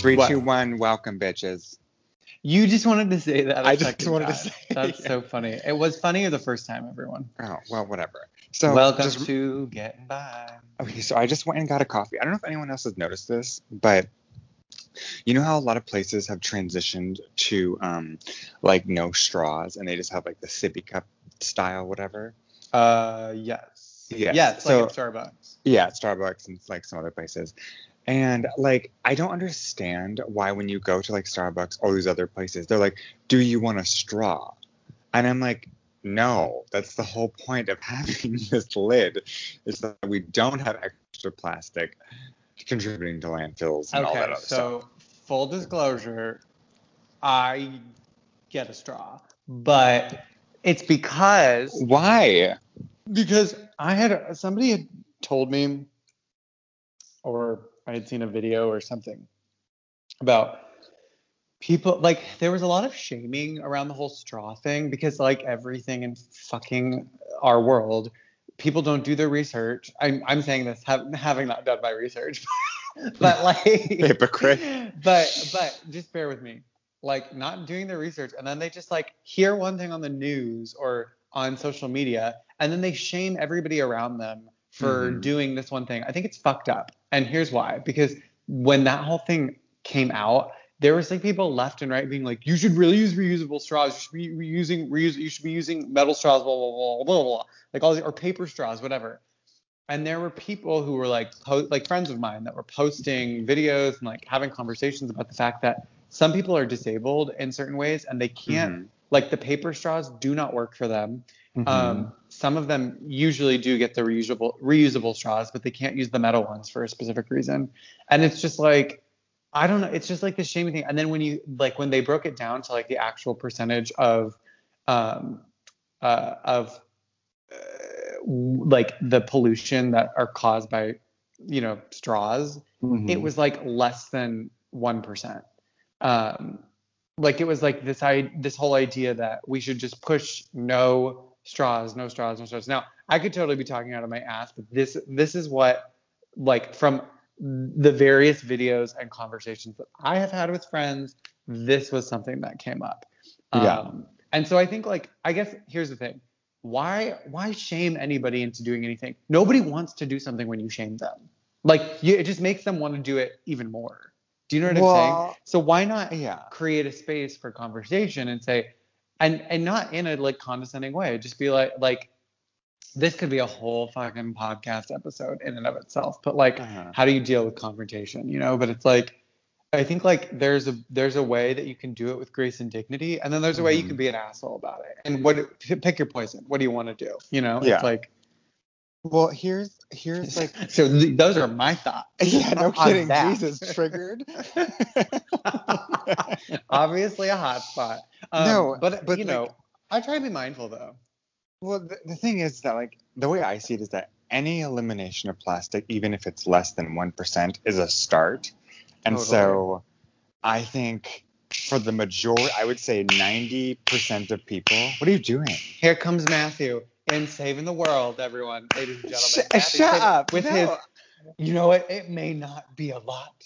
Three, What? two, one. Welcome, bitches. You just wanted to say that. I just wanted to say That's it. so funny. It was funnier the first time, everyone. Oh well, whatever. So Welcome just- to Getting By. Okay, so I just went and got a coffee. I don't know if anyone else has noticed this, but you know how a lot of places have transitioned to um like no straws and they just have like the sippy cup style, whatever. Uh, yes. Yeah, Yes, so- like at Starbucks. Yeah, at Starbucks and like some other places. And like I don't understand why when you go to like Starbucks, all these other places, they're like, "Do you want a straw?" And I'm like, "No, that's the whole point of having this lid is that we don't have extra plastic contributing to landfills and all that Okay, other stuff." so full disclosure, I get a straw, but it's because Why? because I had somebody had told me, or I had seen a video or something about people like there was a lot of shaming around the whole straw thing because like everything in fucking our world people don't do their research i'm, I'm saying this have, having not done my research but like Hypocrite. but but just bear with me like not doing their research and then they just like hear one thing on the news or on social media and then they shame everybody around them for Mhm. doing this one thing. I think it's fucked up and here's why. Because when that whole thing came out there was like people left and right being like you should really use reusable straws. You should be reusing reuse you should be using metal straws blah blah blah blah blah like all these or paper straws whatever. And there were people who were like po- like friends of mine that were posting videos and like having conversations about the fact that some people are disabled in certain ways and they can't Mhm. like the paper straws do not work for them Mhm. um, some of them usually do get the reusable reusable straws but they can't use the metal ones for a specific reason and it's just like i don't know it's just like the shaming thing and then when you like when they broke it down to like the actual percentage of um uh of uh, like the pollution that are caused by you know straws it Mhm. was like less than 1% um like it was like this i this whole idea that we should just push no straws no straws no straws. Now i could totally be talking out of my ass but this this is what like from the various videos and conversations that i have had with friends this was something that came up. Yeah. um, and so i think like i guess here's the thing. Why why shame anybody into doing anything? Nobody wants to do something when you shame them. Like you, it just makes them want to do it even more. Do you know what i'm saying? So why not yeah. create a space for conversation and say and and not in a like condescending way just be like like this could be a whole fucking podcast episode in and of itself but like Uh-huh. how do you deal with confrontation you know but it's like i think like there's a there's a way that you can do it with grace and dignity and then there's a way you Mhm. can be an asshole about it and what pick your poison what do you want to do you know Yeah. it's like Well, here's here's like so th- those are my thoughts yeah, no kidding. Jesus triggered. obviously a hot spot um, No, but, but, you like- know i try to be mindful though Well, the, the thing is that like the way I see it is that any elimination of plastic, even if it's less than one percent, is a start. And so, I think for the majority, I would say ninety percent of people. What are you doing? Here comes Matthew in saving the world, everyone, ladies and gentlemen. Matthew shut up. With No. his, you know what? It may not be a lot,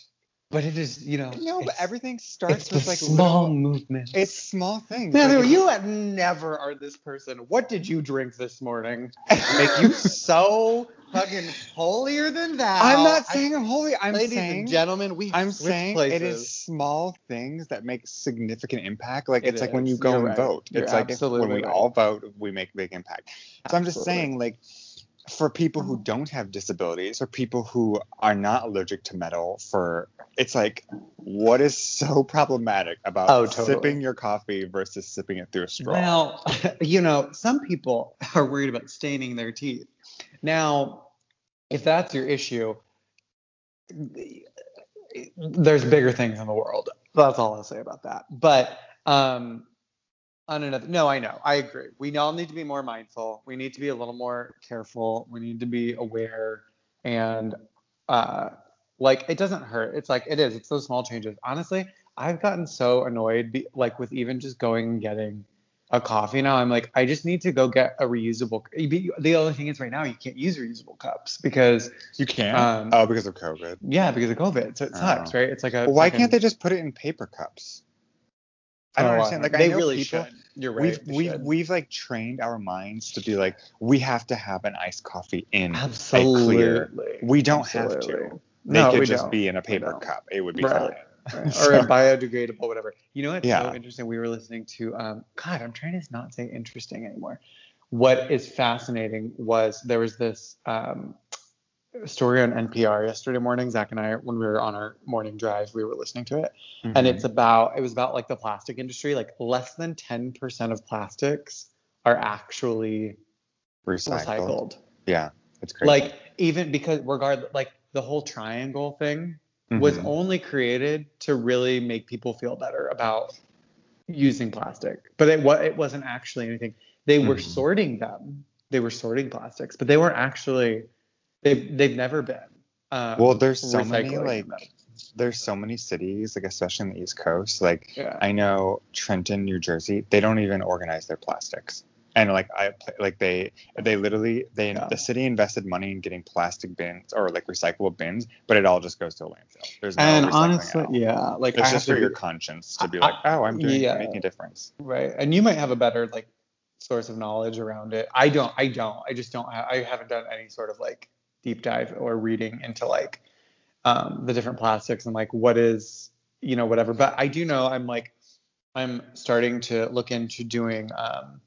but it is, you know. No, but everything starts with like small little- movements. It's small things. Matthew, like, you have never are this person. What did you drink this morning? Make you so fucking holier than thou. I'm not saying I'm holy. I'm ladies saying and gentlemen, we I'm saying places. it is small things that make significant impact. Like It it's like when you go You're and right. vote. You're it's like when we right. all vote, we make big impact. So I'm just saying, like, for people who don't have disabilities or people who are not allergic to metal, for it's like, what is so problematic about Oh, totally. sipping your coffee versus sipping it through a straw? Well, you know, some people are worried about staining their teeth. Now, if that's your issue, there's bigger things in the world. That's all I'll say about that. But um, on another, no, I know, I agree. We all need to be more mindful. We need to be a little more careful. We need to be aware, and uh, like it doesn't hurt. It's like it is. It's those small changes. Honestly, I've gotten so annoyed, be, like with even just going and getting a coffee now, I'm like, I just need to go get a reusable. The only thing is, right now, you can't use reusable cups because You can't. Um, oh, because of COVID. yeah, because of COVID. So it sucks, Oh. right? It's like a. Well, why can't they just put it in paper cups? I don't Oh, understand. Like they I know really people, should. You're right. We've we've we've like trained our minds to be like we have to have an iced coffee in absolutely. a clear. We don't have Absolutely. to. They no, could we just don't. be in a paper cup. It would be Right. fine. Right. or a biodegradable, whatever. You know what's Yeah. so interesting? We were listening to um God, I'm trying to not say interesting anymore. What is fascinating was there was this um story on NPR yesterday morning. Zach and I, when we were on our morning drive, we were listening to it. And Mhm. it's about it was about like the plastic industry. Like less than 10% of plastics are actually recycled. recycled. Yeah, it's crazy. Like even because regardless like the whole triangle thing was Mhm. only created to really make people feel better about using plastic. But it wa- it wasn't actually anything. They were Mhm. sorting them. They were sorting plastics, but they weren't actually they've they've never been um, Well, there's so many, like, them. there's so many cities, like especially in the East Coast. Like Yeah. I know Trenton, New Jersey, they don't even organize their plastics. And like I like they they literally they Yeah. the city invested money in getting plastic bins or like recyclable bins, but it all just goes to a landfill. There's no and honestly, yeah, like it's have just for your conscience to be I- like, oh, I'm doing yeah. making a difference. right. And you might have a better like source of knowledge around it. I don't. I don't. I just don't. I haven't done any sort of like deep dive or reading into like um, the different plastics and like what is you know whatever. But I do know I'm like I'm starting to look into doing. Um,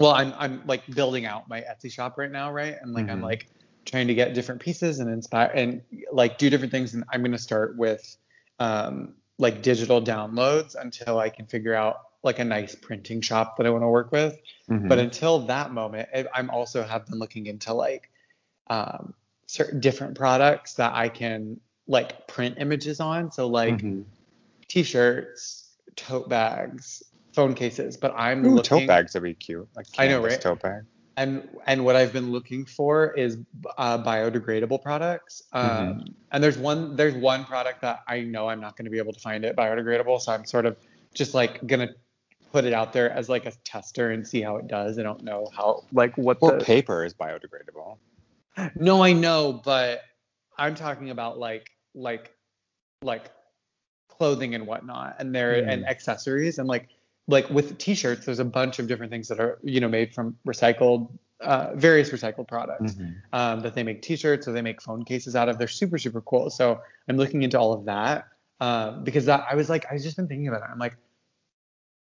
well, I'm I'm like building out my Etsy shop right now, right? And like I'm Mhm. like trying to get different pieces and inspire and like do different things. And I'm gonna start with um, like digital downloads until I can figure out like a nice printing shop that I want to work with. Mm-hmm. But until that moment, I- I'm also have been looking into like um, certain different products that I can like print images on. So like Mhm. t-shirts, tote bags, phone cases. But I'm Ooh, looking tote bags would be cute. Like I know, right? Tote bag. and and what I've been looking for is uh, biodegradable products. Um, Mm-hmm. And there's one there's one product that I know I'm not going to be able to find it biodegradable, so I'm sort of just like gonna put it out there as like a tester and see how it does. I don't know how like what Or the paper is biodegradable. no, I know, but I'm talking about like like like clothing and whatnot, and there Hmm. and accessories and like like with t-shirts, there's a bunch of different things that are you know made from recycled uh, various recycled products Mhm. um, that they make t-shirts or they make phone cases out of. They're super super cool. So I'm looking into all of that um, because that I was like I've just been thinking about it. I'm like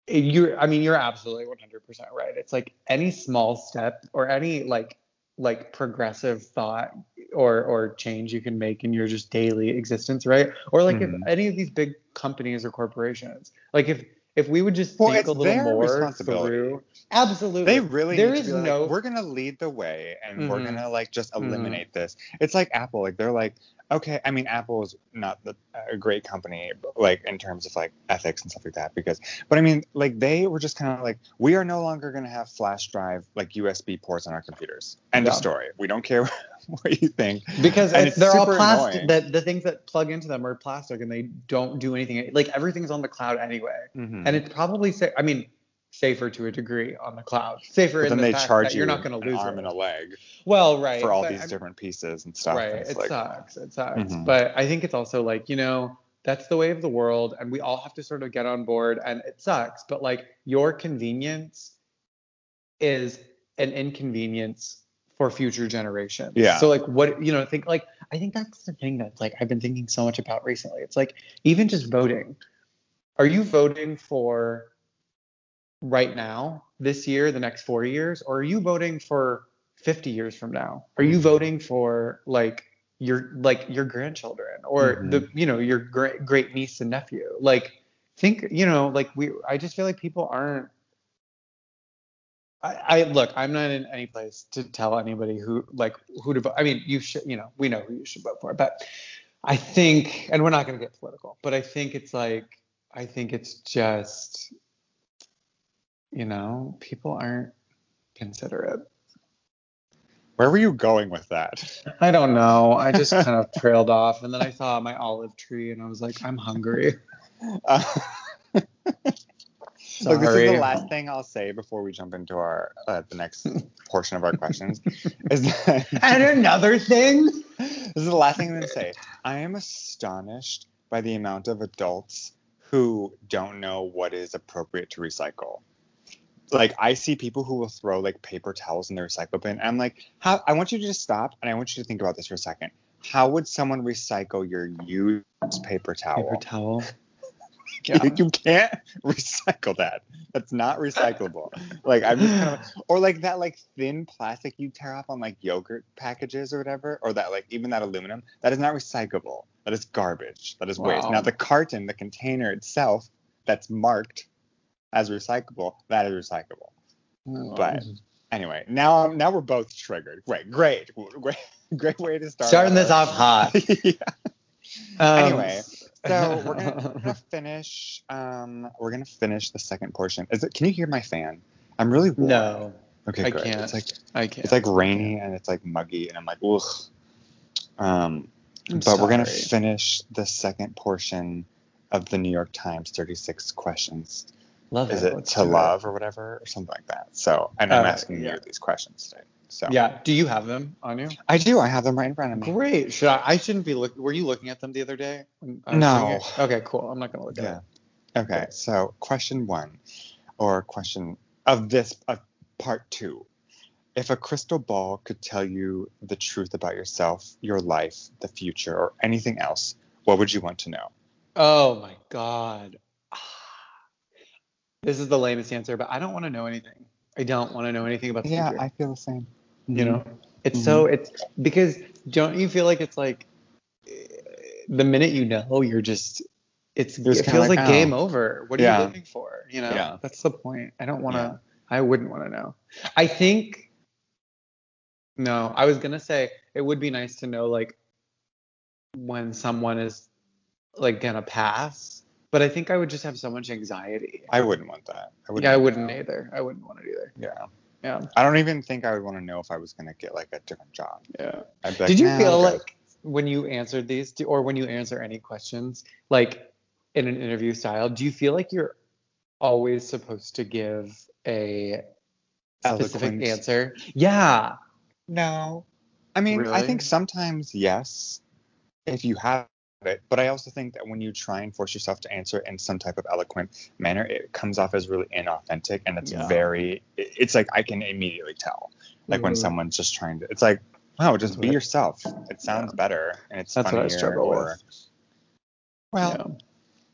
you're I mean you're absolutely 100% right. It's like any small step or any like like progressive thought or or change you can make in your just daily existence, right? Or like Mhm. if any of these big companies or corporations, like if if we would just Well, think a little more responsibility. through, absolutely, They really there to be like, no we're gonna lead the way and we're Mhm. gonna like just Mhm. eliminate this. It's like Apple, like they're like, okay, I mean Apple is not the, a great company, like in terms of like ethics and stuff like that, because, but I mean like they were just kind of like, we are no longer gonna have flash drive like USB ports on our computers. End of story. We don't care what you think. because they're all plastic. That the things that plug into them are plastic, and they don't do anything. Like everything's on the cloud anyway, Mhm. and it's probably I mean safer to a degree on the cloud. Safer But in then the they fact charge that you you're not going to an lose arm it. and a leg well, right for all but these I'm- different pieces and stuff. Right. and It like, sucks. It sucks. Mhm. But I think it's also like, you know, that's the way of the world and we all have to sort of get on board and it sucks, but like your convenience is an inconvenience for future generations. Yeah. So like what you know, think like I think that's the thing that's like I've been thinking so much about recently. It's like even just voting. Are you voting for right now, this year, the next 4 years, or are you voting for 50 years from now? Are you voting for like your like your grandchildren or Mhm. the you know your great great niece and nephew? Like think you know like we I just feel like people aren't I, I look I'm not in any place to tell anybody who like who to vote. I mean you should you know we know who you should vote for, but I think and we're not going to get political, but I think it's like I think it's just you know people aren't considerate. where were you going with that? I don't know. I just kind of trailed off, and then I saw my olive tree, and I was like, I'm hungry. Uh, Look, this is the last thing I'll say before we jump into our uh, the next portion of our questions. is that And another thing. this is the last thing I'm gonna say. I am astonished by the amount of adults who don't know what is appropriate to recycle. Like I see people who will throw like paper towels in the recycle bin. And I'm like, how I want you to just stop and I want you to think about this for a second. How would someone recycle your used paper towel? Paper towel. You, you can't recycle that. That's not recyclable. like I'm just kind of or like that like thin plastic you tear off on like yogurt packages or whatever, or that like even that aluminum, that is not recyclable. That is garbage. That is waste. Wow. Now the carton, the container itself that's marked as recyclable, that is recyclable. But anyway, now now we're both triggered. Great, great, great, great way to start. starting this off hot. yeah. Um, Anyway, So we're gonna, we're gonna finish. Um, we're gonna finish the second portion. Is it? Can you hear my fan? I'm really warm. no, Okay, I good. can't. It's like I can't. it's like rainy and it's like muggy, and I'm like, ugh. Um, I'm but we're gonna finish the second portion of the New York Times 36 questions. Love Is it. it to love or whatever or something like that? So, and I'm Uh, asking yeah. you these questions today. So Yeah. Do you have them on you? I do. I have them right in front of me. Great. Should I? I shouldn't be looking. Were you looking at them the other day? when I was No. Okay. Cool. I'm not gonna look at Yeah. it. Okay, so question one, or question of this of part two. If a crystal ball could tell you the truth about yourself, your life, the future, or anything else, what would you want to know? Oh my god. This is the lamest answer, but I don't want to know anything. I don't want to know anything about the Yeah, future. I feel the same. you know, it's Mhm. so it's because don't you feel like it's like the minute you know, you're just it's You're it feels like, like, oh. game over. What are Yeah. you living for? You know, Yeah. that's the point. I don't want to. Yeah. I wouldn't want to know. I think. No, I was gonna say it would be nice to know like when someone is like gonna pass, but I think I would just have so much anxiety. I wouldn't want that. I wouldn't yeah, I wouldn't to know. either. I wouldn't want it either. Yeah. Yeah, I don't even think I would want to know if I was gonna get like a different job. yeah. Like, Did you "Nah, feel I'm like when you answered these, do- or when you answer any questions, like in an interview style, do you feel like you're always supposed to give a specific Eloquent. answer? Yeah. No. I mean, I think sometimes yes, if you have it. But I also think that when you try and force yourself to answer in some type of eloquent manner, it comes off as really inauthentic and it's Yeah. very. It's like I can immediately tell. Like when Mhm. someone's just trying to, it's like, no, just be yourself. It sounds better and it's That's what I struggle or, with. Well, Yeah.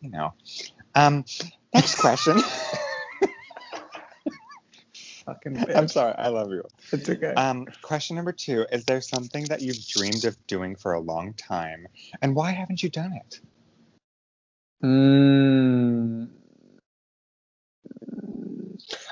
you know. Um, next question. Fucking I'm sorry. I love you. It's okay. Um, question number two Is there something that you've dreamed of doing for a long time, and why haven't you done it? Mm.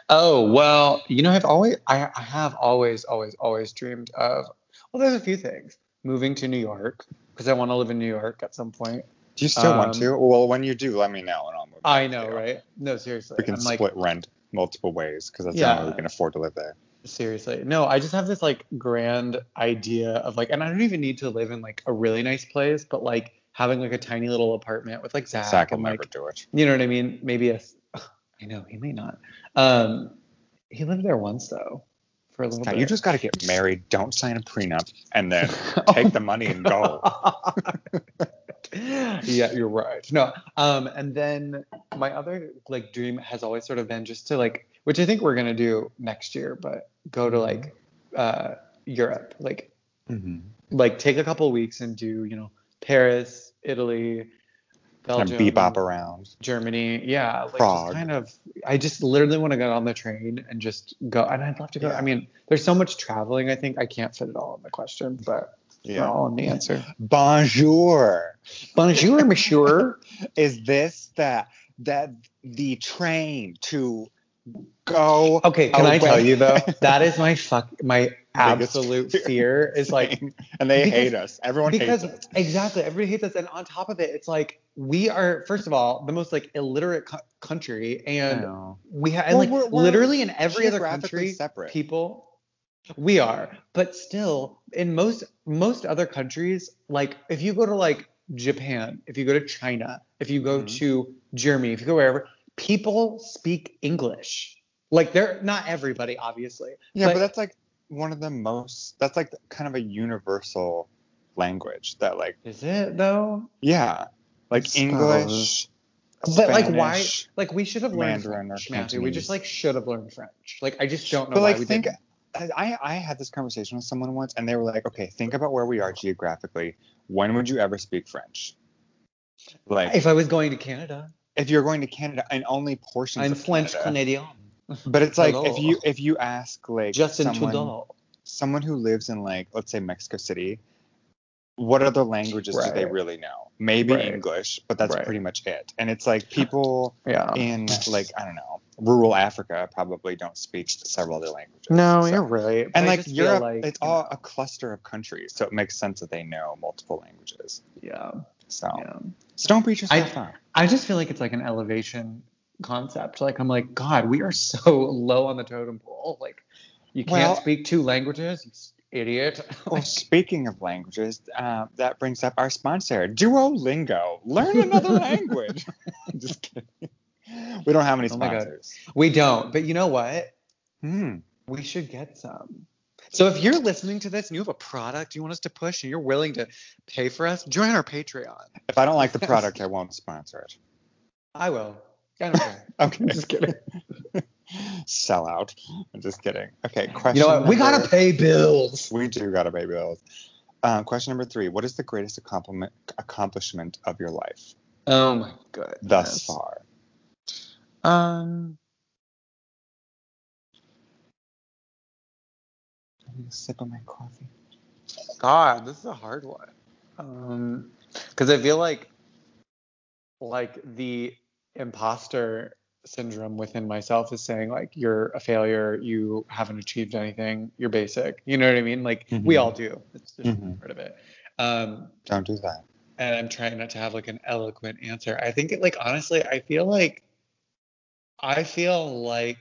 Oh well, you know, I've always, I, I have always, always, always dreamed of. Well, there's a few things. Moving to New York because I want to live in New York at some point. Do you still want Um, to? Well, when you do, let me know, and I'll move. I know, right? No, seriously. We can I'm like, split rent multiple ways because that's Yeah. the only way we can afford to live there. seriously. No, I just have this like grand idea of like, and I don't even need to live in like a really nice place, but like having like a tiny little apartment with like Zach, Zach will and never like do it. You know what I mean? Maybe a. I know he may not. Um, he lived there once though, for a little Scott, bit. you just got to get married. Don't sign a prenup, and then take the money and go. yeah, you're right. No, um, and then my other like dream has always sort of been just to like, which I think we're gonna do next year, but go to like uh, Europe, like mm-hmm. like take a couple weeks and do you know Paris, Italy, Belgium, of bebop around. Germany. Yeah, like Prague. kind of. I just literally want to get on the train and just go. And I'd love to go. Yeah. I mean, there's so much traveling. I think I can't fit it all in the question, but Yeah. all in the answer. Bonjour. Bonjour, monsieur. Is this the that the train to go? Okay, can I tell you though? That is my fuck. My absolute fear. fear is like and they because- hate us. Everyone because hates us. exactly everybody hates us, and on top of it, it's like we are first of all the most like illiterate co- country, and we have Well, like we're- we're literally in every other country separate. people we are but still in most most other countries like if you go to like japan if you go to china if you go Mhm. to germany if you go wherever people speak English. Like they're not everybody, obviously. Yeah, but, that's like one of the most. That's like kind of a universal language that like. is it though? Yeah, like suppose. English. But like why? Like we should have learned Mandarin or French, Matthew. We just like should have learned French. Like I just don't know But why like we think. didn't. I, I had this conversation with someone once, and they were like, "Okay, think about where we are geographically. When would you ever speak French? Like, If I was going to Canada, if you're going to Canada, and only portions I'm French. Canadian. But it's like Hello. if you if you ask like Justin someone Trudeau. someone who lives in like let's say Mexico City, what other languages do they really know? Maybe Right. English, but that's Right. pretty much it. And it's like people Yeah. in like I don't know rural Africa probably don't speak several other languages. No, So- you're right. And I like Europe, like, it's all know, a cluster of countries, so it makes sense that they know multiple languages. yeah, So, yeah. so don't beat I- yourself up. I just feel like it's like an elevation concept. Like I'm like, God, we are so low on the totem pole. Like you can't Well- speak two languages, idiot. Well, speaking of languages, uh, that brings up our sponsor, Duolingo. Learn another language. Just kidding. We don't have any sponsors. Oh sponsors. we don't, but you know what? Hmm. We should get some. So if you're listening to this and you have a product you want us to push and you're willing to pay for us, join our Patreon. If I don't like the product, I won't sponsor it. I will. I don't care. Okay. Just kidding. Sell out. I'm just kidding. Okay. Question. You know what? We gotta pay bills. We do gotta pay bills. Um, question number three. What is the greatest accomplishment accomplishment of your life Oh my god. thus far? Um. I need a sip of my coffee. God, this is a hard one. Um, because I feel like, like the imposter syndrome within myself is saying like you're a failure, you haven't achieved anything, you're basic. You know what I mean? Like we Mhm. all do. It's just Mhm. part of it. Um, Don't do that. and I'm trying not to have like an eloquent answer. I think it like honestly, I feel like I feel like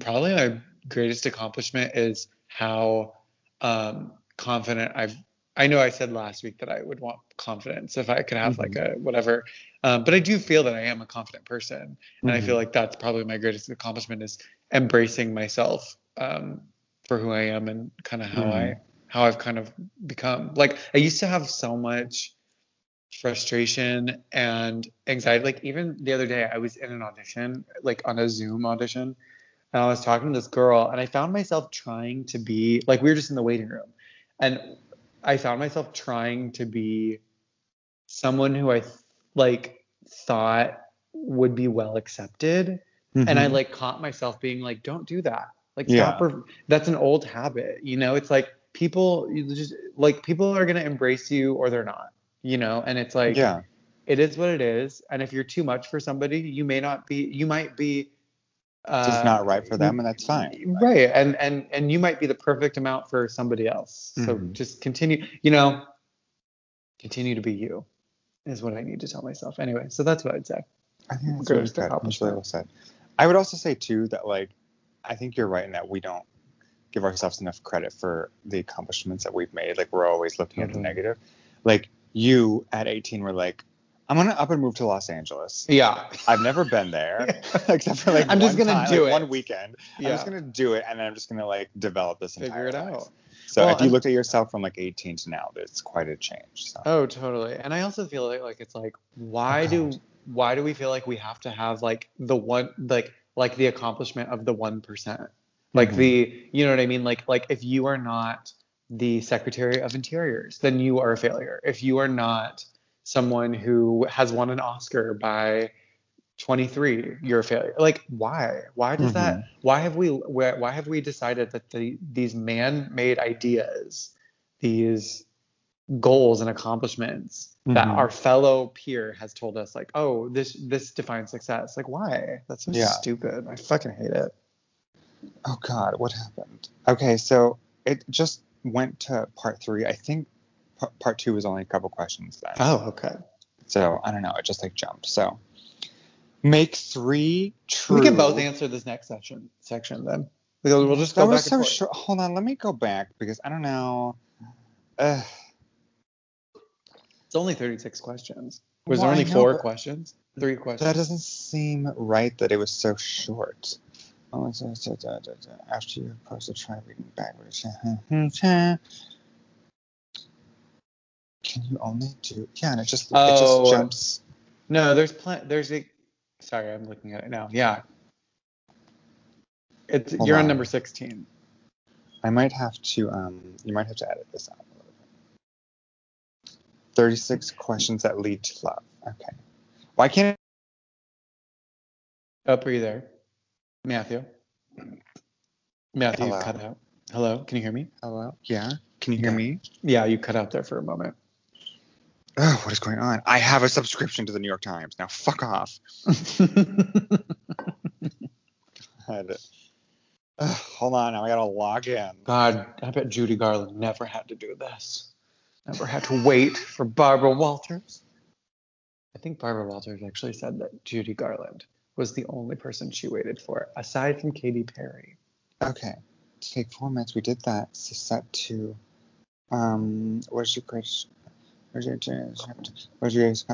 probably my greatest accomplishment is how um confident I've I know I said last week that I would want confidence if I could have like a whatever. Um, but I do feel that I am a confident person. And I feel like that's probably my greatest accomplishment is embracing myself um, for who I am and kind of how I how I've kind of become. Like I used to have so much frustration and anxiety. Like even the other day, I was in an audition, like on a Zoom audition, and I was talking to this girl, and I found myself trying to be like we were just in the waiting room, and I found myself trying to be someone who I like thought would be well accepted and I Mhm. like caught myself being like, don't do that. Like, Yeah. stop. per- That's an old habit. You know, it's like people you just like people are going to embrace you or they're not, you know, and it's like, yeah. it is what it is. And if you're too much for somebody, you may not be, you might be, uh, Just not right for them, and that's fine. Right. And, and, and you might be the perfect amount for somebody else. So Mhm. just continue, you know, continue to be you is what I need to tell myself. Anyway, so that's what I'd say. I think that's really good. That's really well said. I would also say too that like I think you're right in that we don't give ourselves enough credit for the accomplishments that we've made. Like we're always looking at the Mhm. negative. Like you at 18 were like, I'm gonna up and move to Los Angeles. Yeah. I've never been there except for like I'm just one gonna time, do like, it. one weekend. Yeah. I'm just gonna do it and then I'm just gonna like develop this and Figure entire it life. out. So Well, if you looked at yourself from like 18 to now, it's quite a change. So Oh, totally. And I also feel like like it's like why Oh, do why do we feel like we have to have like the one like like the accomplishment of the one percent? Like Mhm. the you know what I mean? Like like if you are not the Secretary of Interiors, then you are a failure. If you are not someone who has won an Oscar by 23, you're a failure. Like why? Why does that? Why have we? Why why have we decided that the, these man-made ideas, these goals and accomplishments that Mhm. our fellow peer has told us, like, oh, this this defines success. Like why? That's so Yeah. stupid. I fucking hate it. Oh God, what happened? Okay, so it just went to part three. I think p- part two was only a couple questions then. Oh, okay. So I don't know. It just like jumped. So make three true. We can both answer this next section section then. We'll, we'll just go That back was so short. Hold on, let me go back because I don't know. Uh, It's only 36 questions. Was Well, there only know, four questions? Three questions. That doesn't seem right that it was so short. Oh, After you post a try reading backwards. Can you only do? Yeah, and it just it Oh. just jumps. No, there's plenty. There's a. Sorry, I'm looking at it now. Yeah. It's Hold you're on on. number 16. I might have to um you might have to edit this out a little bit. 36 questions that lead to love. Okay. Why can't Up, are you there? Matthew. Matthew, you Hello. cut out. Hello, can you hear me? Hello? Yeah. Can you hear Yeah. me? Yeah, you cut out there for a moment. Oh, what is going on? I have a subscription to the New York Times. Now fuck off. God. Hold on, now I gotta log in. God, I bet Judy Garland never had to do this. Never had to wait for Barbara Walters. I think Barbara Walters actually said that Judy Garland was the only person she waited for, aside from Katy Perry. Okay. To take four minutes. We did that. Set to um what's your question? Where's your your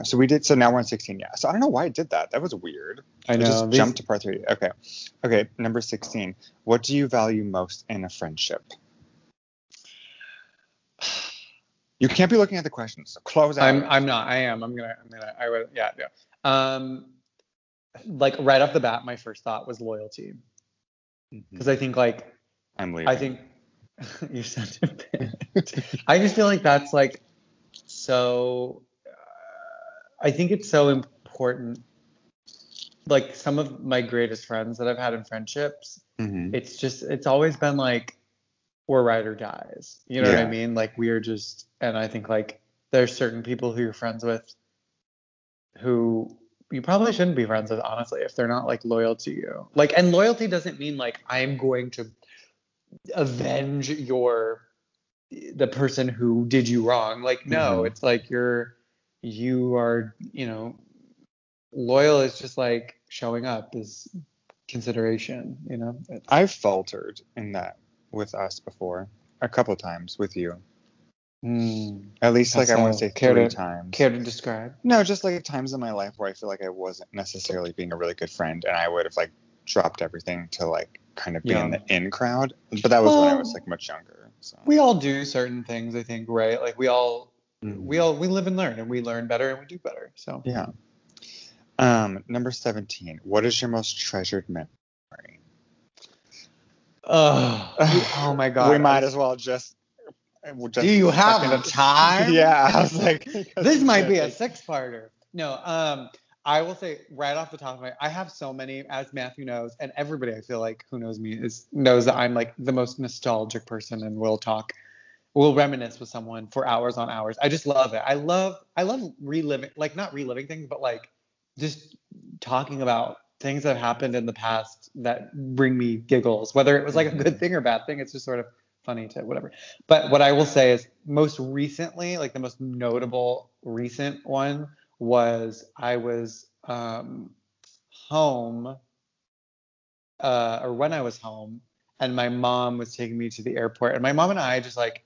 so we did so now we're on 16 yeah so i don't know why I did that that was weird I know. just these- jumped to part three okay okay number 16 what do you value most in a friendship you can't be looking at the questions so close out I'm I'm not. I am. I'm gonna. I'm gonna. I would. Yeah. Yeah. Um, like right off the bat, my first thought was loyalty because I think like i'm leaving I think you sent it. I just feel like that's like so. Uh, I think it's so important. Like some of my greatest friends that I've had in friendships, Mhm. it's just it's always been like we're ride or dies. You know what I mean? Like we are just, and I think like there's certain people who you're friends with who you probably shouldn't be friends with, honestly, if they're not like loyal to you. Like, and loyalty doesn't mean like I'm going to avenge your the person who did you wrong. Like, no, Mhm. it's like you're you are, you know, loyal is just like showing up is consideration, you know. It's- i've faltered in that with us before a couple times with you Hmm. at least like i want to say care three to- times Care to describe? No, just like times in my life where I feel like I wasn't necessarily being a really good friend, and I would have like dropped everything to like kind of be in the in crowd. But that was when I was like much younger. So We all do certain things, I think, right? Like we all Mhm. we all we live and learn and we learn better and we do better. So yeah. Um, number seventeen. What is your most treasured memory? oh, oh my god. we might as well just. we'll just Do you have the time? Yeah, I was like, this might be a six-parter. No, um, I will say right off the top of my, I have so many, as Matthew knows, and everybody I feel like who knows me is knows that I'm like the most nostalgic person, and will talk, will reminisce with someone for hours on hours. I just love it. I love, I love reliving, like not reliving things, but like just talking about things that happened in the past that bring me giggles, whether it was like a good thing or bad thing. It's just sort of funny to whatever. But what I will say is most recently, like the most notable recent one was I was um, home, uh, or when I was home, and my mom was taking me to the airport, and my mom and I just like,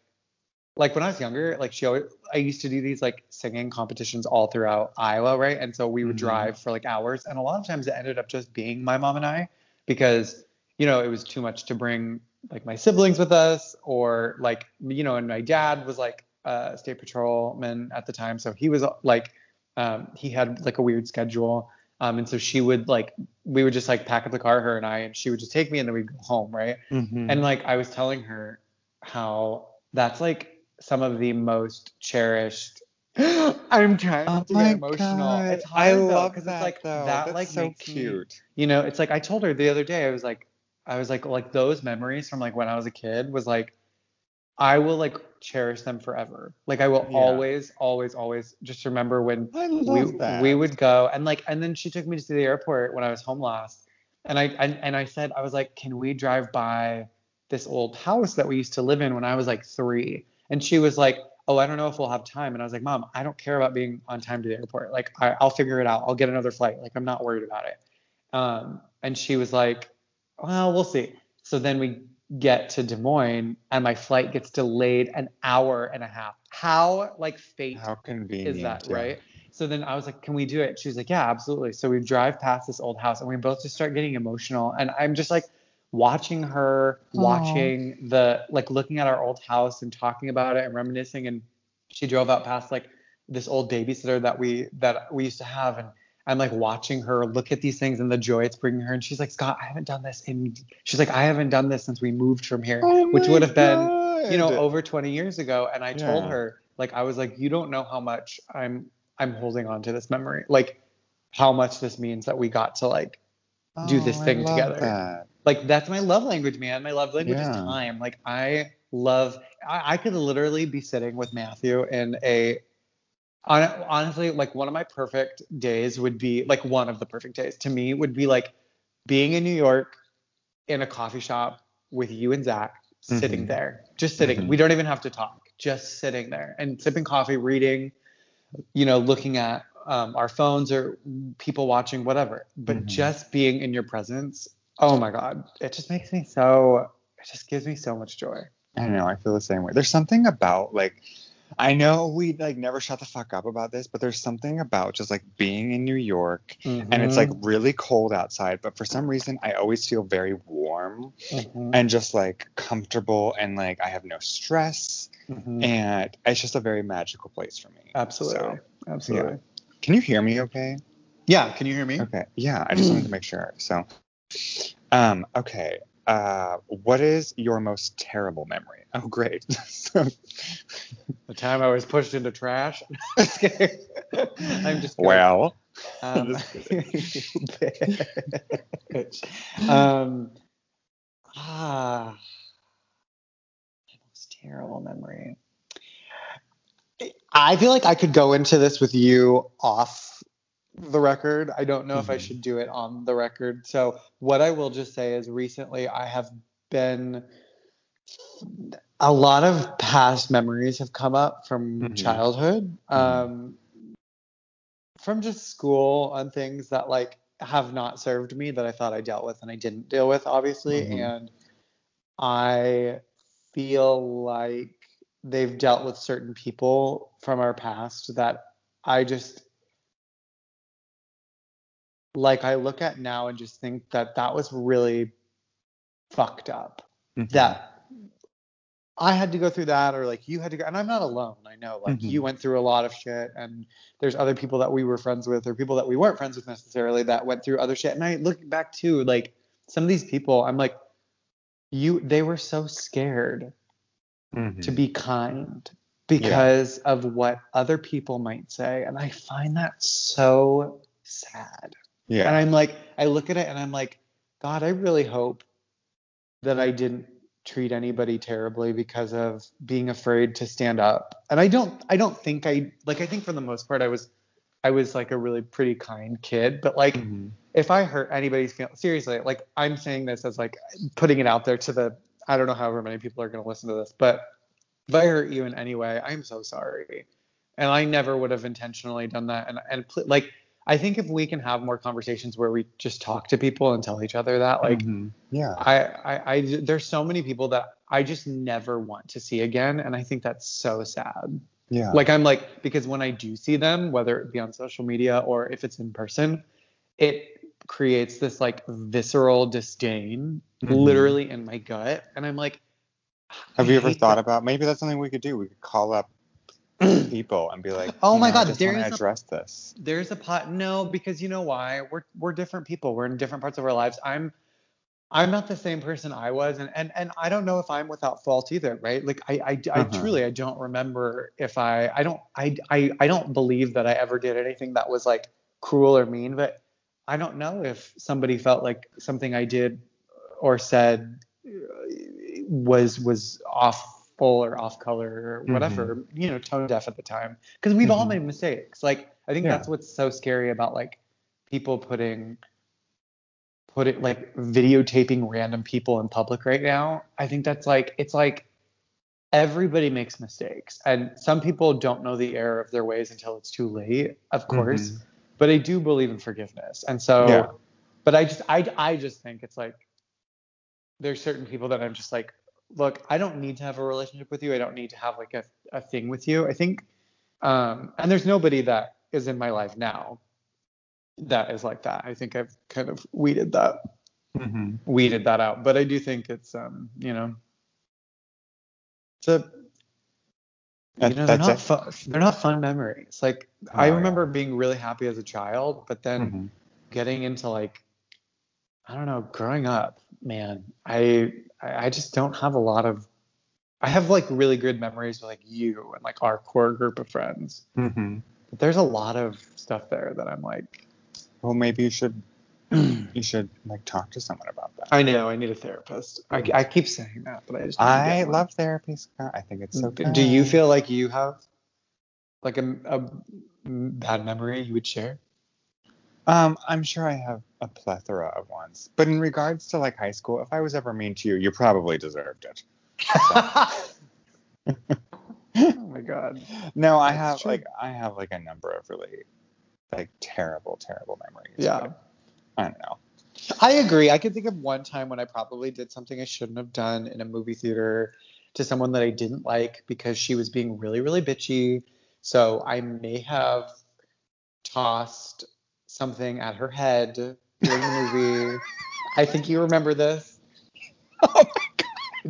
like when I was younger, like she always, I used to do these like singing competitions all throughout Iowa, right? And so we would Mhm. drive for like hours, and a lot of times it ended up just being my mom and I because you know it was too much to bring like my siblings with us or like you know and my dad was like a state patrolman at the time so he was like um, he had like a weird schedule um, and so she would like we would just like pack up the car her and i and she would just take me and then we'd go home right Mhm. and like i was telling her how that's like some of the most cherished i'm trying Oh to get emotional God. it's I hard, though, love 'cause that it's like though. that That's like so makes me- cute. you know it's like i told her the other day i was like i was like like those memories from like when i was a kid was like i will like cherish them forever. Like i will Yeah. always always always just remember when we that. we would go and like and then she took me to the airport when i was home last and i and, and i said i was like can we drive by this old house that we used to live in when i was like three? And she was like oh i don't know if we'll have time. And i was like mom i don't care about being on time to the airport. Like I, i'll figure it out. I'll get another flight. Like i'm not worried about it. Um, and she was like well we'll see. So then we get to des moines and my flight gets delayed an hour and a half how like fate How convenient. is that yeah. right so then I was like, can we do it? She was like, yeah, absolutely. So we drive past this old house and we both just start getting emotional. And I'm just like watching her, Aw. watching the, like looking at our old house and talking about it and reminiscing. And she drove out past like this old babysitter that we, that we used to have. And I'm like watching her look at these things and the joy it's bringing her. And she's like, Scott, I haven't done this And she's like, I haven't done this since we moved from here, Oh which would have been, you know, over 20 years ago. And I told her, like, I was like, you don't know how much I'm I'm holding on to this memory. Like how much this means that we got to like do oh, this Oh, I thing together. that. like that's my love language, man. My love language is time. Like I love I, I could literally be sitting with Matthew in a honestly like one of my perfect days would be like one of the perfect days to me would be like being in New York in a coffee shop with you and Zach sitting Mhm. there, just sitting. Mhm. We don't even have to talk, just sitting there and sipping coffee, reading, you know, looking at um, our phones or people watching, whatever. But Mhm. just being in your presence, oh my God, it just makes me so, it just gives me so much joy. I know, I feel the same way. There's something about like I know we like never shut the fuck up about this, but there's something about just like being in New York and it's like Mm-hmm. really cold outside, but for some reason I always feel very warm Mhm, and just like comfortable and like I have no stress mhm. and it's just a very magical place for me. absolutely, So, absolutely. can you hear me okay? Yeah. Can you hear me? Okay. Yeah, I just wanted to make sure. So um okay. Uh what is your most terrible memory? Oh great. so, The time I was pushed into trash. I'm just kidding. well, Um, um, ah, my most terrible memory. I feel like I could go into this with you off the record. I don't know if I Mhm. should do it on the record. So what I will just say is recently I have been a lot of past memories have come up from Mhm. childhood. Mhm. Um, from just school and things that like have not served me that I thought I dealt with and I didn't deal with, obviously. Mhm. And I feel like they've dealt with certain people from our past that I just like I look at now and just think that that was really fucked up Mhm. that I had to go through that or like you had to go and I'm not alone. I know like Mhm. you went through a lot of shit and there's other people that we were friends with or people that we weren't friends with necessarily that went through other shit. And I look back to like some of these people, I'm like, you they were so scared Mhm. to be kind because of what other people might say. And I find that so sad. Yeah. And I'm like, I look at it and I'm like, God, I really hope that I didn't treat anybody terribly because of being afraid to stand up. And I don't I don't think I like I think for the most part I was I was like a really pretty kind kid, but like Mhm. if I hurt anybody's feelings seriously, like I'm saying this as like putting it out there to the I don't know however many people are gonna listen to this, but if I hurt you in any way, I'm so sorry. And I never would have intentionally done that. And and pl- like I think if we can have more conversations where we just talk to people and tell each other that, like Mhm. yeah. I, I, I, there's so many people that I just never want to see again, and I think that's so sad. Yeah. Like I'm like because when I do see them, whether it be on social media or if it's in person, it creates this like visceral disdain, Mhm. literally in my gut, and I'm like, Have you ever thought that. about maybe that's something we could do? We could call up people and be like, Oh my know, God, I just there want is to a- address this. there's a pot no because you know why we're we're different people we're in different parts of our lives i'm i'm not the same person i was and and, and i don't know if i'm without fault either right like i i, I Uh-huh. truly i don't remember if i i don't I, I i don't believe that i ever did anything that was like cruel or mean but i don't know if somebody felt like something i did or said was was was awful or off color or whatever you know tone deaf at the time because we've all Mhm. made mistakes like i think Yeah. that's what's so scary about like people putting put it like videotaping random people in public right now i think that's like it's like everybody makes mistakes and some people don't know the error of their ways until it's too late of course Mhm. but i do believe in forgiveness and so Yeah. but i just i i just think it's like there's certain people that i'm just like look i don't need to have a relationship with you i don't need to have like a, a thing with you i think um and there's nobody that is in my life now that is like that. I think I've kind of weeded that Mm-hmm. weeded that out. But I do think it's um, you know, it's a That- you know, they're not fun. They're not fun memories. Like I Oh, yeah. remember being really happy as a child, but then Mhm. getting into like I don't know, growing up, man, I I I just don't have a lot of I have like really good memories with like you and like our core group of friends. Mhm. But there's a lot of stuff there that I'm like Well, maybe you should you should like talk to someone about that. I know I need a therapist. I, I keep saying that, but I just I love therapy, Scott. I think it's so good. Do you feel like you have like a, a bad memory you would share? Um, I'm sure I have a plethora of ones. But in regards to like high school, if I was ever mean to you, you probably deserved it. oh my god. No, I That's have true. like I have like a number of really like terrible, terrible memories. Yeah. I don't know. I agree. I can think of one time when I probably did something I shouldn't have done in a movie theater to someone that I didn't like because she was being really, really bitchy. So I may have tossed something at her head during the movie. I think you remember this. Oh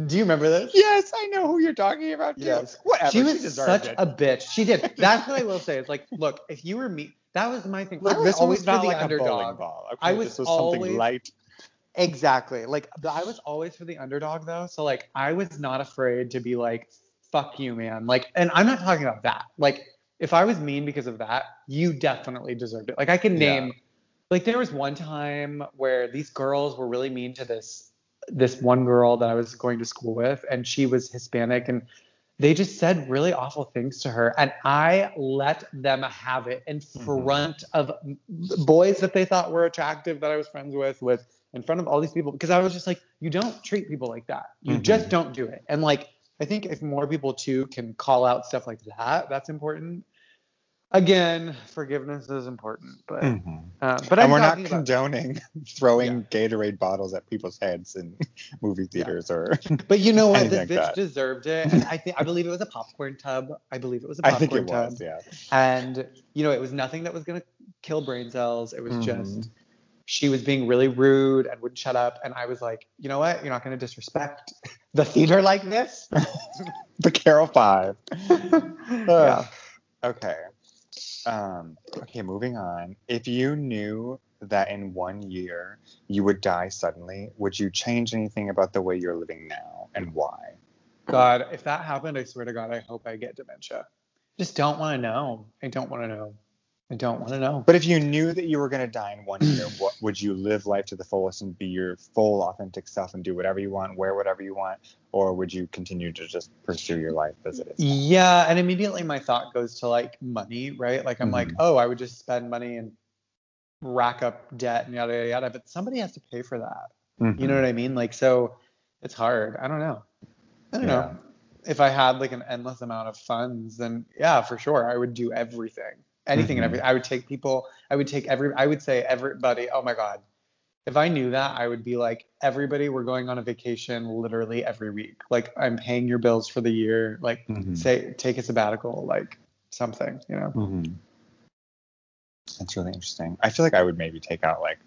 Do you remember this? Yes, I know who you're talking about. Too. Yes. Whatever. she was deserved such it. a bitch. She did. That's what I will say. It's like, look, if you were me, that was my thing. I was this always was not for the like a bowling underdog. ball. Okay, I was this was always- something light. Exactly. Like I was always for the underdog though. So like I was not afraid to be like, fuck you, man. Like, and I'm not talking about that. Like, if I was mean because of that, you definitely deserved it. Like I can Yeah. name like there was one time where these girls were really mean to this this one girl that I was going to school with, and she was Hispanic and they just said really awful things to her and i let them have it in Mhm. front of boys that they thought were attractive that i was friends with with in front of all these people because i was just like you don't treat people like that you Mhm. just don't do it and like i think if more people too can call out stuff like that that's important again forgiveness is important but Mhm. uh, but and we're not talking about- condoning throwing Gatorade bottles at people's heads in movie theaters or. But you know what? This Anything bitch that. deserved it. And I think I believe it was a popcorn tub. I believe it was a I popcorn think it tub. was, yeah. And you know, it was nothing that was gonna kill brain cells. It was Mhm. just she was being really rude and wouldn't shut up. And I was like, you know what? You're not gonna disrespect the theater like this. The Carol Five. yeah. Okay. Um, okay, moving on. If you knew that in one year you would die suddenly, would you change anything about the way you're living now and why? God, if that happened, I swear to God, I hope I get dementia. Just don't want to know. I don't want to know. I don't want to know. But if you knew that you were going to die in one year, what would you live life to the fullest and be your full authentic self and do whatever you want, wear whatever you want, or would you continue to just pursue your life as it is? Yeah, and immediately my thought goes to like money, right? Like I'm like, Mhm. oh, I would just spend money and rack up debt and yada yada yada, but somebody has to pay for that. Mhm. You know what I mean? Like so it's hard. I don't know. I don't Yeah. know. If I had like an endless amount of funds, then yeah, for sure I would do everything. Anything Mhm. and everything. I would take people, I would take every I would say everybody, oh my God. If I knew that, I would be like, everybody, we're going on a vacation literally every week. Like I'm paying your bills for the year. Like Mhm. say take a sabbatical, like something, you know. Mhm. That's really interesting. I feel like I would maybe take out like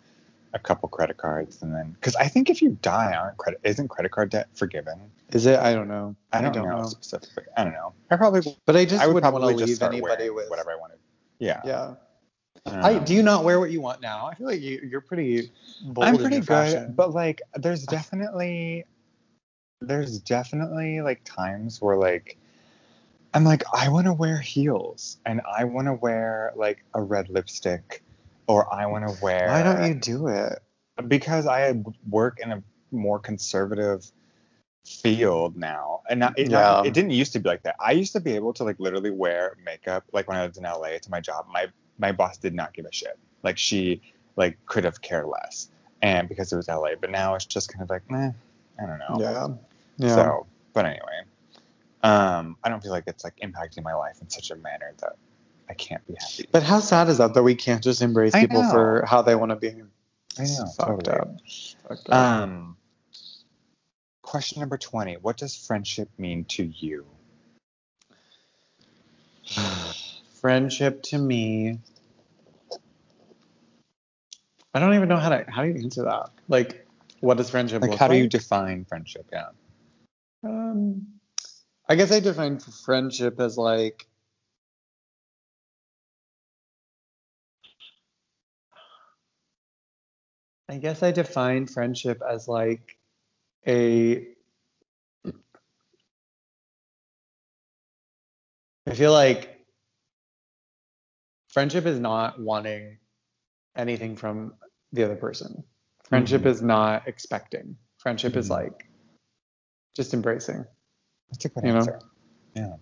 a couple credit cards and then because I think if you die on credit, isn't credit card debt forgiven? Is it? I don't know. I don't, know, specifically. I don't know. I probably But I just I would wouldn't probably want to just leave start anybody wearing with whatever I wanted. Yeah. Yeah. I, don't I, do you not wear what you want now? I feel like you, you're pretty bold I'm pretty good, fashion. but like there's definitely there's definitely like times where like I'm like I want to wear heels and I want to wear like a red lipstick or I want to wear why don't you do it? because I work in a more conservative field now and not, it, not- Yeah. it didn't used to be like that i used to be able to like literally wear makeup like when i was in la to my job my my boss did not give a shit like she like could have cared less and because it was la but now it's just kind of like meh, i don't know Yeah. Yeah. so but anyway um i don't feel like it's like impacting my life in such a manner that i can't be happy but how sad is that that we can't just embrace I people know. for how they want to be? i know Fucked totally. up. Fucked up. Um, question number 20. What does friendship mean to you? friendship to me. I don't even know how to how do you answer that. Like, what does friendship Like, how do like? you define friendship? Yeah. Um, I guess I define friendship as like I guess I define friendship as like a I feel like friendship is not wanting anything from the other person. Friendship Mhm. is not expecting. Friendship is Mhm. like just embracing. That's a good You know? answer. Yeah.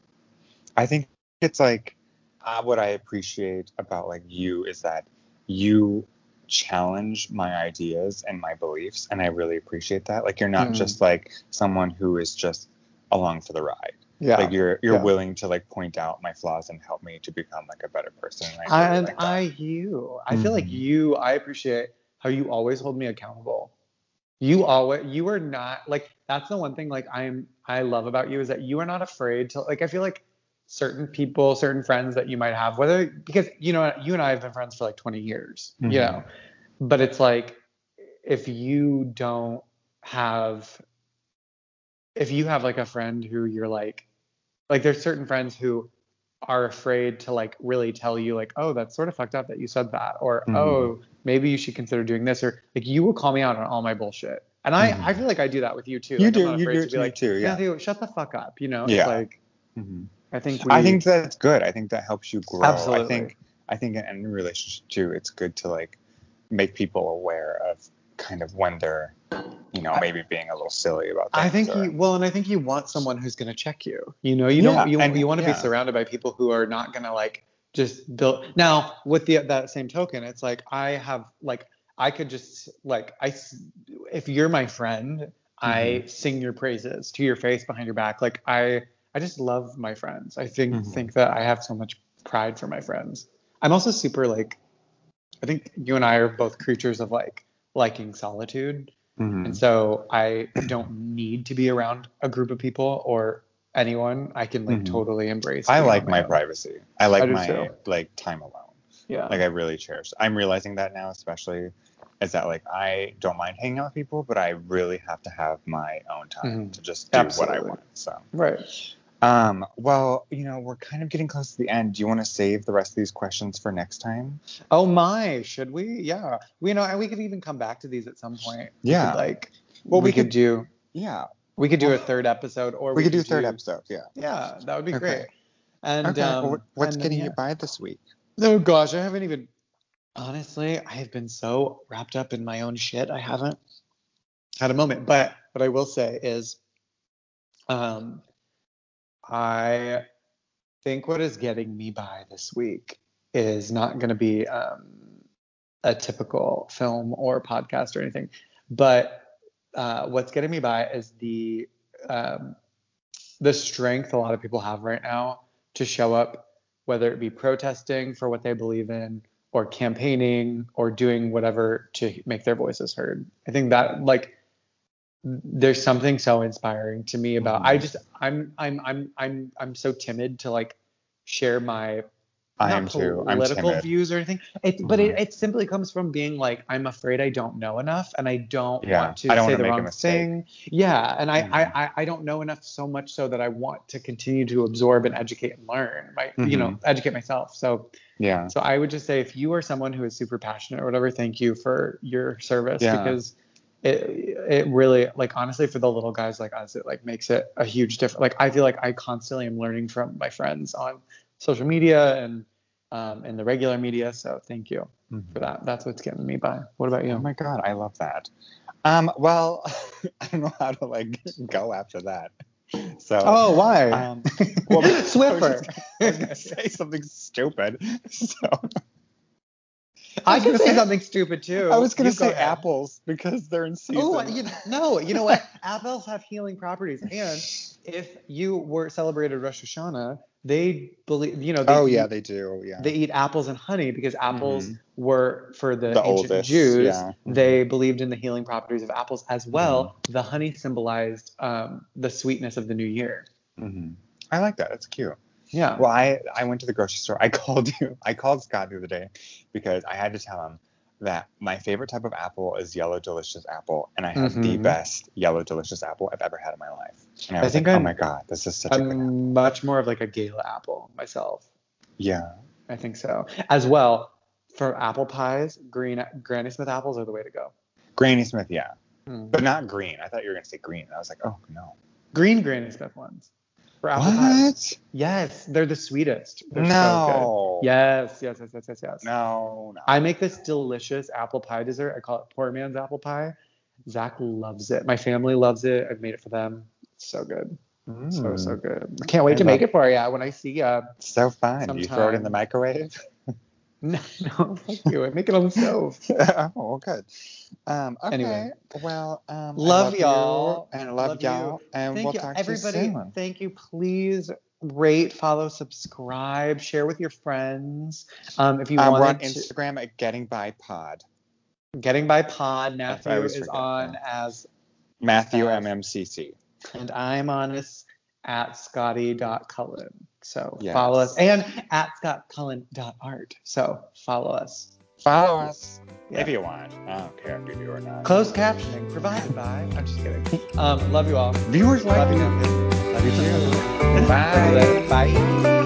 I think it's like uh, what I appreciate about like you is that you challenge my ideas and my beliefs, and I really appreciate that. Like you're not Mhm. just like someone who is just along for the ride. Yeah. Like you're you're Yeah. willing to like point out my flaws and help me to become like a better person. And I really and like. I you. I feel like Mhm. you. I appreciate how you always hold me accountable. You always you are not like that's the one thing like I'm I love about you is that you are not afraid to like I feel like certain people, certain friends that you might have, whether because you know you and I have been friends for like 20 years, you Mhm. know, but it's like if you don't have if you have like a friend who you're like like there's certain friends who are afraid to like really tell you like oh that's sort of fucked up that you said that or Mhm. oh maybe you should consider doing this or like you will call me out on all my bullshit and I Mhm. I feel like I do that with you too You like, do- I'm not you do to it to me like too, yeah. Matthew shut the fuck up you know Yeah. it's like Mhm. I think we I think that's good. I think that helps you grow. Absolutely. I think I think in any relationship too, it's good to like make people aware of kind of when they're, you know, maybe being a little silly about things. I think or- you well, and I think you want someone who's going to check you. You know, you Yeah, don't you, and- you want to yeah. be surrounded by people who are not going to like just build. Now, with the that same token, it's like I have like I could just like I if you're my friend, I Mm-hmm. sing your praises to your face behind your back. Like I I just love my friends. I think Mhm. think that I have so much pride for my friends. I'm also super like I think you and I are both creatures of like liking solitude. Mhm. And so I don't need to be around a group of people or anyone. I can like Mhm. totally embrace. I like my privacy. I like I my too. like time alone. Yeah. Like I really cherish. I'm realizing that now, especially is that like I don't mind hanging out with people, but I really have to have my own time Mhm. to just do what I want. So. right. Um, well, you know, we're kind of getting close to the end. Do you want to save the rest of these questions for next time? Oh my, should we? Yeah. We know, and we could even come back to these at some point. We Yeah. could, like, Well, we, we could, could- do. Yeah. We could do a third episode, or We, could do a third episode. Yeah. Yeah, that would be Okay. great. And okay. um, well, what- what's and then, getting yeah. you by this week? Oh gosh, I haven't even. Honestly, I have been so wrapped up in my own shit. I haven't had a moment. But what I will say is, um, I think what is getting me by this week is not going to be um, a typical film or podcast or anything, but uh, what's getting me by is the um, the strength a lot of people have right now to show up, whether it be protesting for what they believe in, or campaigning, or doing whatever to make their voices heard. I think that like there's something so inspiring to me about. I Mhm. just I'm I'm I'm I'm I'm so timid to like share my I am too. I'm political views or anything. It, but it, Mhm. it simply comes from being like, I'm afraid I don't know enough, and I don't Yeah, want to I don't say wanna the make wrong thing. Yeah, and I, Mhm. I, I, I don't know enough so much so that I want to continue to absorb and educate and learn. My, you know, Mhm. educate myself. So, Yeah. so I would just say, if you are someone who is super passionate or whatever, thank you for your service Yeah. because. It, it really like honestly for the little guys like us it like makes it a huge difference like i feel like i constantly am learning from my friends on social media and um, in the regular media. So thank you Mhm. for that. That's what's getting me by. What about you Oh my god, I love that. Um, well, I don't know how to like go after that. So Oh, why? um, well, I was Swiffer. just- I was gonna say something stupid. So I was can gonna say something stupid too. I was gonna You go say apples because they're in season. Oh, you no, you know what? Apples have healing properties, and if you were celebrated Rosh Hashanah, they believe, you know, they oh eat, yeah, they do. Yeah. they eat apples and honey because apples Mhm. were for the, The ancient oldest, Jews. yeah. Mhm. They believed in the healing properties of apples as well. Mm-hmm. The honey symbolized um, the sweetness of the new year. hmm I like that. It's cute. Yeah. Well, I I went to the grocery store. I called you. I called Scott the other day because I had to tell him that my favorite type of apple is yellow delicious apple, and I have the Mhm. best yellow delicious apple I've ever had in my life. And I I think like, oh I'm- my god, this is such a good apple. Much more of like a Gala apple myself. Yeah. I think so. As well, for apple pies, green Granny Smith apples are the way to go. Granny Smith, yeah, Mm. but not green. I thought you were gonna say green. I was like, oh no. Green Granny Smith ones. For apple pies. What? Yes, they're the sweetest. They're so no. good. Yes, yes, yes, yes, yes, yes. No. No. I make this delicious apple pie dessert. I call it poor man's apple pie. Zach loves it. My family loves it. I've made it for them. It's so good. So, so Mm. good. I can't wait I to make it for you when I see you. So fun. Do you throw it in the microwave? No, no, fuck you. I make it on the stove. oh, good. Um, okay. Anyway. Well, um, Love you, y'all. and love, Love you. y'all, and Thank we'll you, talk everybody. to you soon. Thank you. Please rate, follow, subscribe, share with your friends. Um, if you Um, we're on to, Instagram at Getting By Pod. getting by Pod. Matthew is forget on as, Matthew Uh, MMCC. and I'm on as at Scotty.cullen. So Yes. follow us and at scottcullen.art. So follow us. Follow us Yeah. if you want. I don't care if you do or not. Closed captioning provided by. I'm just kidding. Um, love you all. Viewers like Love you. you. Love you too. Bye. Bye.